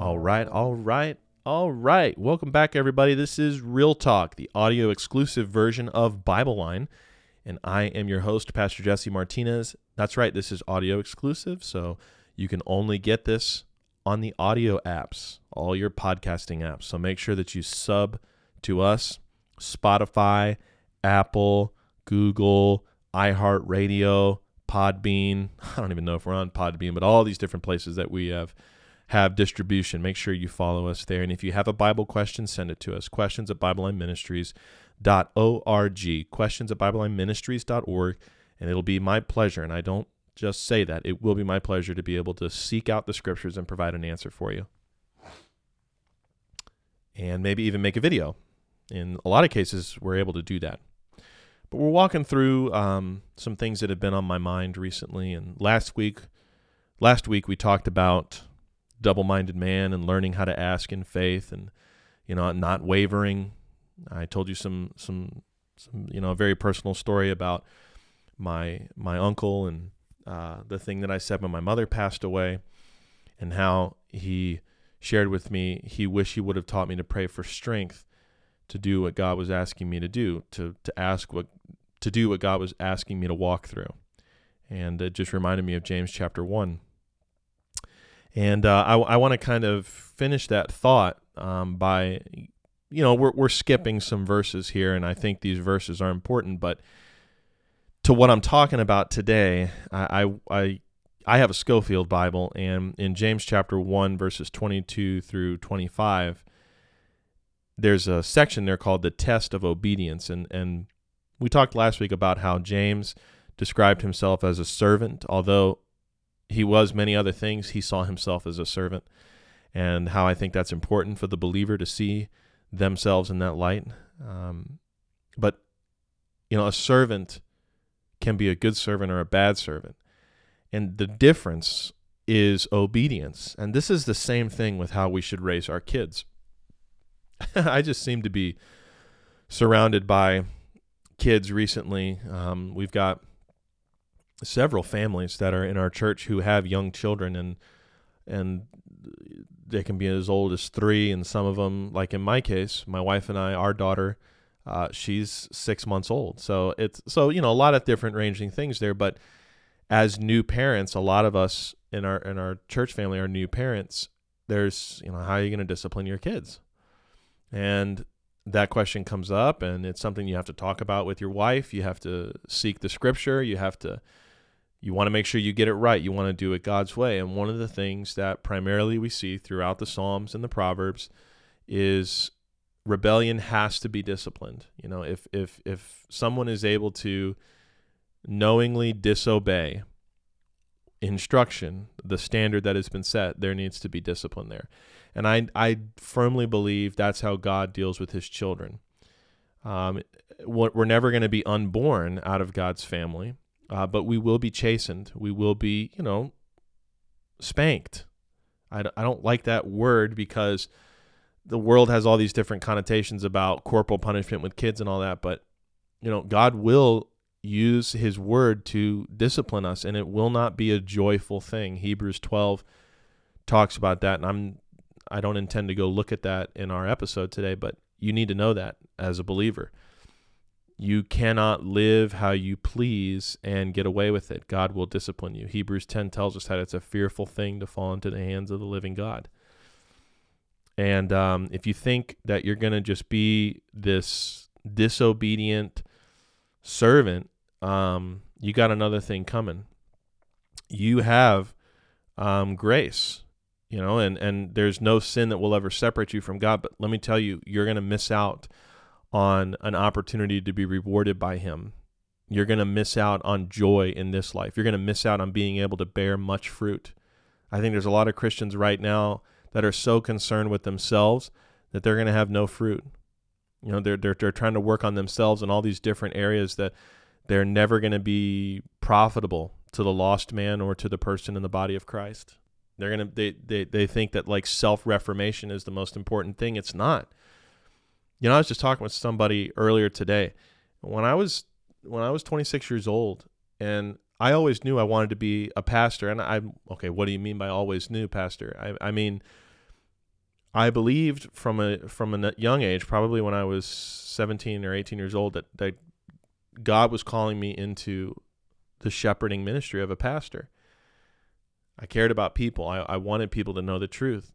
All right, all right, all right. Welcome back, everybody. This is Real Talk, the audio exclusive version of Bible Line. And I am your host, Pastor Jesse Martinez. That's right, this is audio exclusive. So you can only get this on the audio apps, all your podcasting apps. So make sure that you sub to us Spotify, Apple, Google, iHeartRadio, Podbean. I don't even know if we're on Podbean, but all these different places that we have have distribution. Make sure you follow us there. And if you have a Bible question, send it to us. Questions at BibleLineMinistries.org. Questions at BibleLineMinistries.org. And it'll be my pleasure. And I don't just say that. It will be my pleasure to be able to seek out the scriptures and provide an answer for you. And maybe even make a video. In a lot of cases, we're able to do that. But we're walking through um, some things that have been on my mind recently. And last week, last week we talked about double-minded man and learning how to ask in faith and you know not wavering i told you some some some you know a very personal story about my my uncle and uh, the thing that i said when my mother passed away and how he shared with me he wished he would have taught me to pray for strength to do what god was asking me to do to to ask what to do what god was asking me to walk through and it just reminded me of james chapter 1 and uh, I, I want to kind of finish that thought um, by, you know, we're, we're skipping some verses here, and I think these verses are important. But to what I'm talking about today, I, I, I have a Scofield Bible, and in James chapter 1, verses 22 through 25, there's a section there called the test of obedience. And, and we talked last week about how James described himself as a servant, although he was many other things. He saw himself as a servant, and how I think that's important for the believer to see themselves in that light. Um, but you know, a servant can be a good servant or a bad servant, and the difference is obedience. And this is the same thing with how we should raise our kids. I just seem to be surrounded by kids recently. Um, we've got several families that are in our church who have young children and and they can be as old as three and some of them like in my case my wife and i our daughter uh, she's six months old. So it's so you know a lot of different ranging things there but as new parents a lot of us in our in our church family are new parents. There's you know how are you going to discipline your kids and that question comes up and it's something you have to talk about with your wife you have to seek the scripture you have to you want to make sure you get it right. You want to do it God's way. And one of the things that primarily we see throughout the Psalms and the Proverbs is rebellion has to be disciplined. You know, if if if someone is able to knowingly disobey instruction, the standard that has been set, there needs to be discipline there. And I I firmly believe that's how God deals with his children. Um, we're never going to be unborn out of God's family uh, but we will be chastened. We will be, you know, spanked. I, I don't like that word because the world has all these different connotations about corporal punishment with kids and all that. But, you know, God will use his word to discipline us and it will not be a joyful thing. Hebrews 12 talks about that. And I'm, I don't intend to go look at that in our episode today, but you need to know that as a believer. You cannot live how you please and get away with it. God will discipline you. Hebrews 10 tells us that it's a fearful thing to fall into the hands of the living God. And um, if you think that you're going to just be this disobedient servant, um, you got another thing coming. You have um, grace, you know, and, and there's no sin that will ever separate you from God. But let me tell you, you're going to miss out on an opportunity to be rewarded by Him. You're going to miss out on joy in this life. You're going to miss out on being able to bear much fruit. I think there's a lot of Christians right now that are so concerned with themselves that they're going to have no fruit. You know, they're, they're, they're trying to work on themselves in all these different areas that they're never going to be profitable to the lost man or to the person in the body of Christ. They're to, they, they, they think that like self reformation is the most important thing. It's not You know, I was just talking with somebody earlier today. When I was when I was 26 years old, and I always knew I wanted to be a pastor. And I'm okay, what do you mean by always knew, pastor? I, I mean, I believed from a from a young age, probably when I was 17 or 18 years old, that that God was calling me into the shepherding ministry of a pastor. I cared about people. I, I wanted people to know the truth.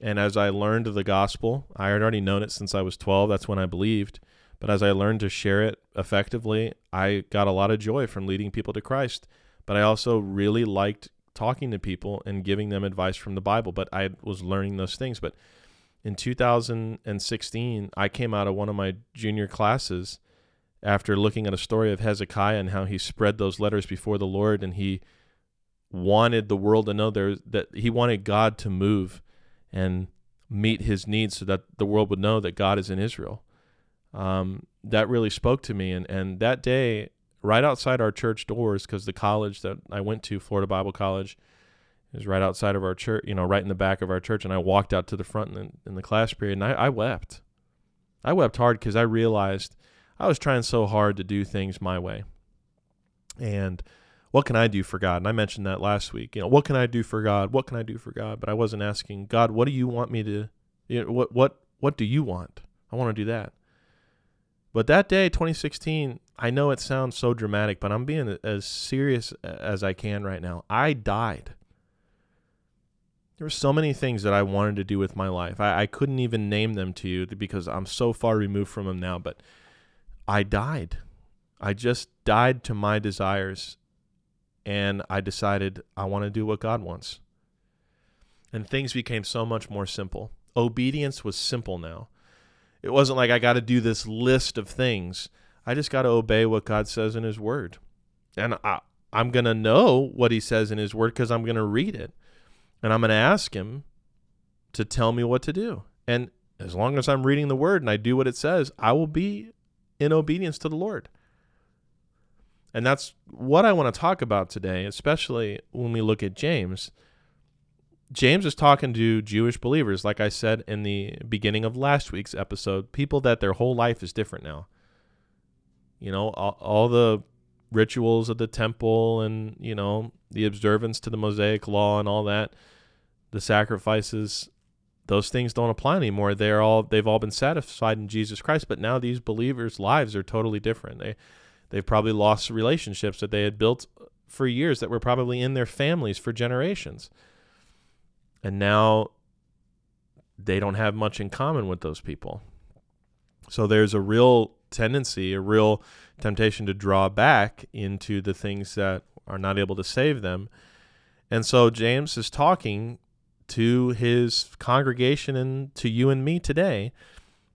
And as I learned the gospel, I had already known it since I was 12. That's when I believed. But as I learned to share it effectively, I got a lot of joy from leading people to Christ. But I also really liked talking to people and giving them advice from the Bible. But I was learning those things. But in 2016, I came out of one of my junior classes after looking at a story of Hezekiah and how he spread those letters before the Lord and he wanted the world to know there that he wanted God to move and meet his needs so that the world would know that God is in Israel. Um, that really spoke to me. And, and that day, right outside our church doors, because the college that I went to, Florida Bible College, is right outside of our church, you know, right in the back of our church. And I walked out to the front in the, in the class period and I, I wept. I wept hard because I realized I was trying so hard to do things my way. And what can I do for God? And I mentioned that last week. You know, what can I do for God? What can I do for God? But I wasn't asking God, what do you want me to you know, what what what do you want? I want to do that. But that day, 2016, I know it sounds so dramatic, but I'm being as serious as I can right now. I died. There were so many things that I wanted to do with my life. I, I couldn't even name them to you because I'm so far removed from them now, but I died. I just died to my desires and I decided I want to do what God wants. And things became so much more simple. Obedience was simple now. It wasn't like I got to do this list of things. I just got to obey what God says in His Word. And I, I'm going to know what He says in His Word because I'm going to read it. And I'm going to ask Him to tell me what to do. And as long as I'm reading the Word and I do what it says, I will be in obedience to the Lord. And that's what I want to talk about today, especially when we look at James. James is talking to Jewish believers, like I said in the beginning of last week's episode, people that their whole life is different now. You know, all, all the rituals of the temple and, you know, the observance to the Mosaic law and all that, the sacrifices, those things don't apply anymore. They're all they've all been satisfied in Jesus Christ, but now these believers' lives are totally different. They They've probably lost relationships that they had built for years that were probably in their families for generations. And now they don't have much in common with those people. So there's a real tendency, a real temptation to draw back into the things that are not able to save them. And so James is talking to his congregation and to you and me today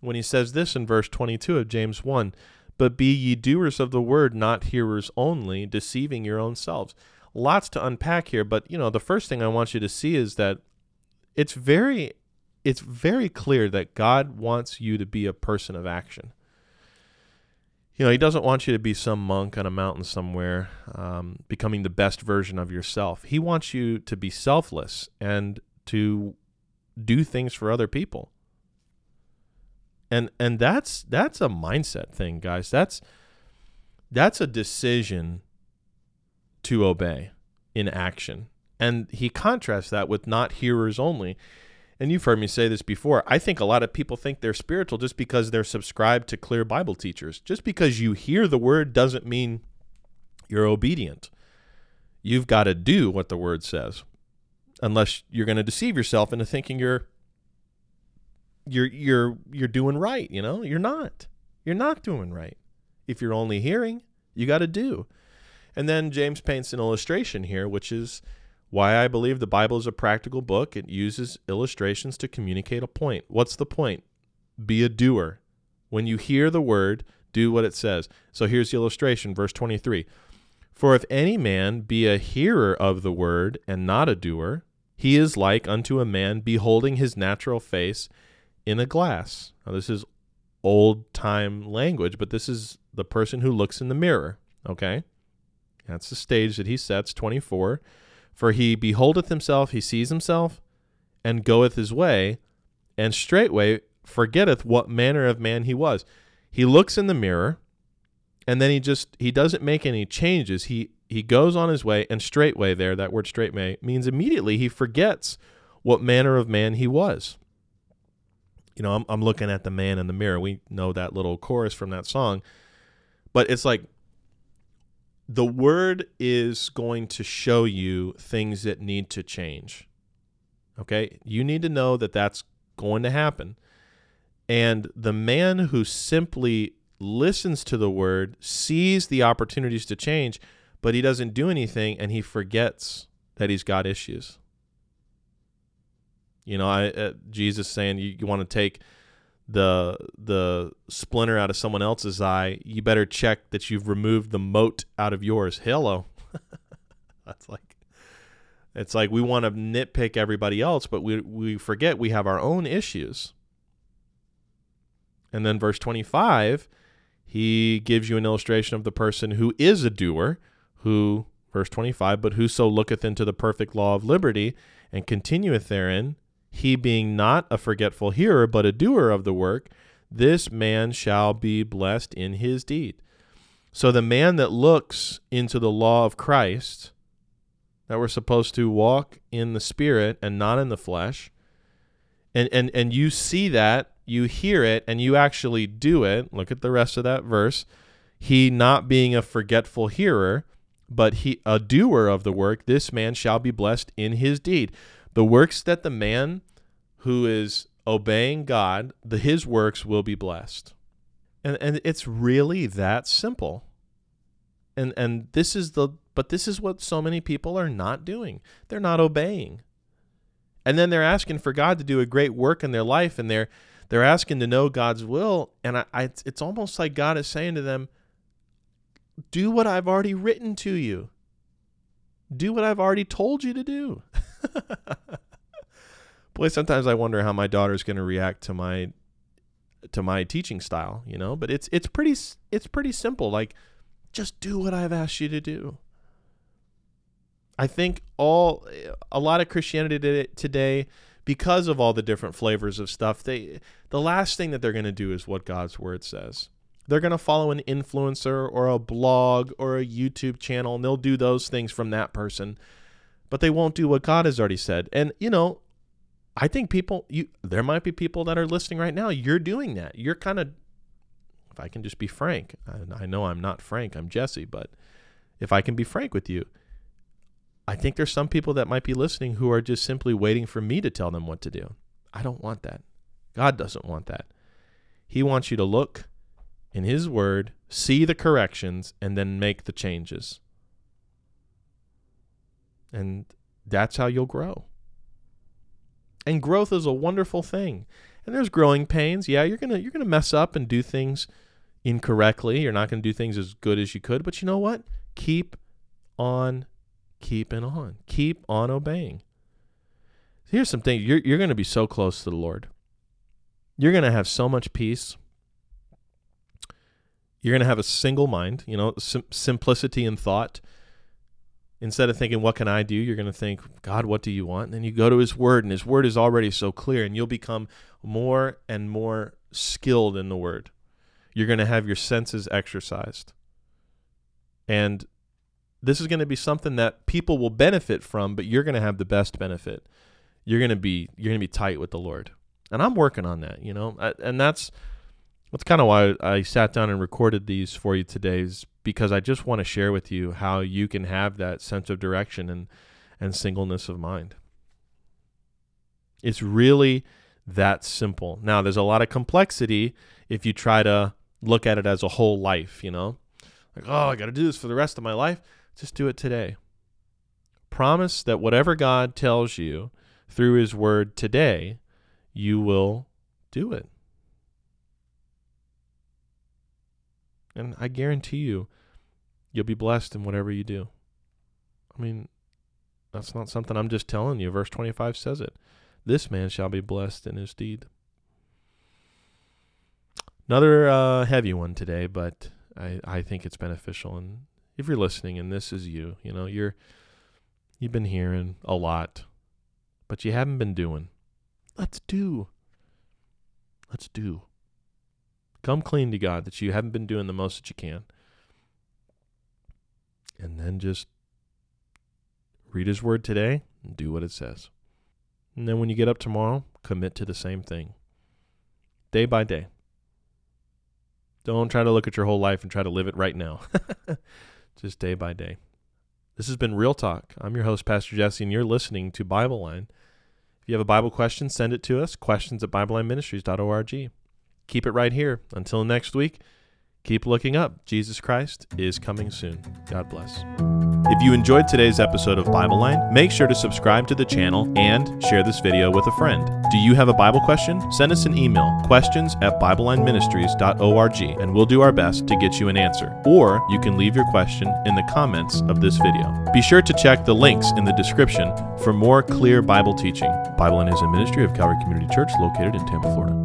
when he says this in verse 22 of James 1 but be ye doers of the word, not hearers only, deceiving your own selves. Lots to unpack here, but you know, the first thing I want you to see is that it's very it's very clear that God wants you to be a person of action. You know, He doesn't want you to be some monk on a mountain somewhere, um, becoming the best version of yourself. He wants you to be selfless and to do things for other people and and that's that's a mindset thing guys. That's that's a decision to obey in action. And he contrasts that with not hearers only. And you've heard me say this before. I think a lot of people think they're spiritual just because they're subscribed to clear bible teachers. Just because you hear the word doesn't mean you're obedient. You've got to do what the word says unless you're going to deceive yourself into thinking you're you're you're you're doing right, you know? You're not. You're not doing right. If you're only hearing, you got to do. And then James paints an illustration here, which is why I believe the Bible is a practical book. It uses illustrations to communicate a point. What's the point? Be a doer. When you hear the word, do what it says. So here's the illustration, verse 23. For if any man be a hearer of the word and not a doer, he is like unto a man beholding his natural face in a glass. Now, this is old time language, but this is the person who looks in the mirror. Okay? That's the stage that he sets, 24. For he beholdeth himself, he sees himself, and goeth his way, and straightway forgetteth what manner of man he was. He looks in the mirror and then he just he doesn't make any changes. He he goes on his way and straightway there that word straightway means immediately he forgets what manner of man he was. You know, I'm I'm looking at the man in the mirror. We know that little chorus from that song. But it's like the word is going to show you things that need to change. Okay? You need to know that that's going to happen. And the man who simply listens to the word, sees the opportunities to change, but he doesn't do anything and he forgets that he's got issues. You know, I uh, Jesus saying you, you want to take the the splinter out of someone else's eye, you better check that you've removed the mote out of yours. Hello. That's like it's like we want to nitpick everybody else, but we we forget we have our own issues. And then verse 25, he gives you an illustration of the person who is a doer, who verse 25, but whoso looketh into the perfect law of liberty and continueth therein, he being not a forgetful hearer, but a doer of the work, this man shall be blessed in his deed. So the man that looks into the law of Christ, that we're supposed to walk in the spirit and not in the flesh, and and and you see that, you hear it, and you actually do it. Look at the rest of that verse. He not being a forgetful hearer, but he a doer of the work, this man shall be blessed in his deed. The works that the man who is obeying God, the his works will be blessed. And and it's really that simple. And and this is the but this is what so many people are not doing. They're not obeying. And then they're asking for God to do a great work in their life and they're they're asking to know God's will and I, I it's almost like God is saying to them do what I've already written to you. Do what I've already told you to do. Boy, sometimes I wonder how my daughter's going to react to my to my teaching style, you know, but it's it's pretty it's pretty simple like just do what I've asked you to do. I think all a lot of Christianity today because of all the different flavors of stuff, they the last thing that they're going to do is what God's word says. They're going to follow an influencer or a blog or a YouTube channel and they'll do those things from that person. But they won't do what God has already said. And you know, I think people you there might be people that are listening right now. You're doing that. You're kind of if I can just be frank. I, I know I'm not frank. I'm Jesse, but if I can be frank with you, I think there's some people that might be listening who are just simply waiting for me to tell them what to do. I don't want that. God doesn't want that. He wants you to look in His Word, see the corrections, and then make the changes. And that's how you'll grow. And growth is a wonderful thing. And there's growing pains. Yeah, you're gonna you're gonna mess up and do things incorrectly. You're not gonna do things as good as you could. But you know what? Keep on keeping on. Keep on obeying. Here's some things. You're you're gonna be so close to the Lord. You're gonna have so much peace. You're gonna have a single mind. You know, sim- simplicity in thought instead of thinking what can i do? you're going to think god what do you want? And then you go to his word and his word is already so clear and you'll become more and more skilled in the word. You're going to have your senses exercised. And this is going to be something that people will benefit from but you're going to have the best benefit. You're going to be you're going to be tight with the lord. And i'm working on that you know? And that's that's kind of why I sat down and recorded these for you today, is because I just want to share with you how you can have that sense of direction and, and singleness of mind. It's really that simple. Now, there's a lot of complexity if you try to look at it as a whole life, you know? Like, oh, I got to do this for the rest of my life. Just do it today. Promise that whatever God tells you through His Word today, you will do it. And I guarantee you, you'll be blessed in whatever you do. I mean, that's not something I'm just telling you. Verse 25 says it. This man shall be blessed in his deed. Another uh, heavy one today, but I, I think it's beneficial. And if you're listening and this is you, you know, you're you've been hearing a lot, but you haven't been doing. Let's do. Let's do. Come clean to God that you haven't been doing the most that you can. And then just read His Word today and do what it says. And then when you get up tomorrow, commit to the same thing. Day by day. Don't try to look at your whole life and try to live it right now. Just day by day. This has been Real Talk. I'm your host, Pastor Jesse, and you're listening to Bible Line. If you have a Bible question, send it to us, questions at BibleLineMinistries.org. Keep it right here. Until next week, keep looking up. Jesus Christ is coming soon. God bless. If you enjoyed today's episode of Bible Line, make sure to subscribe to the channel and share this video with a friend. Do you have a Bible question? Send us an email, questions at BibleLineMinistries.org, and we'll do our best to get you an answer. Or you can leave your question in the comments of this video. Be sure to check the links in the description for more clear Bible teaching. Bible Line is a ministry of Calvary Community Church located in Tampa, Florida.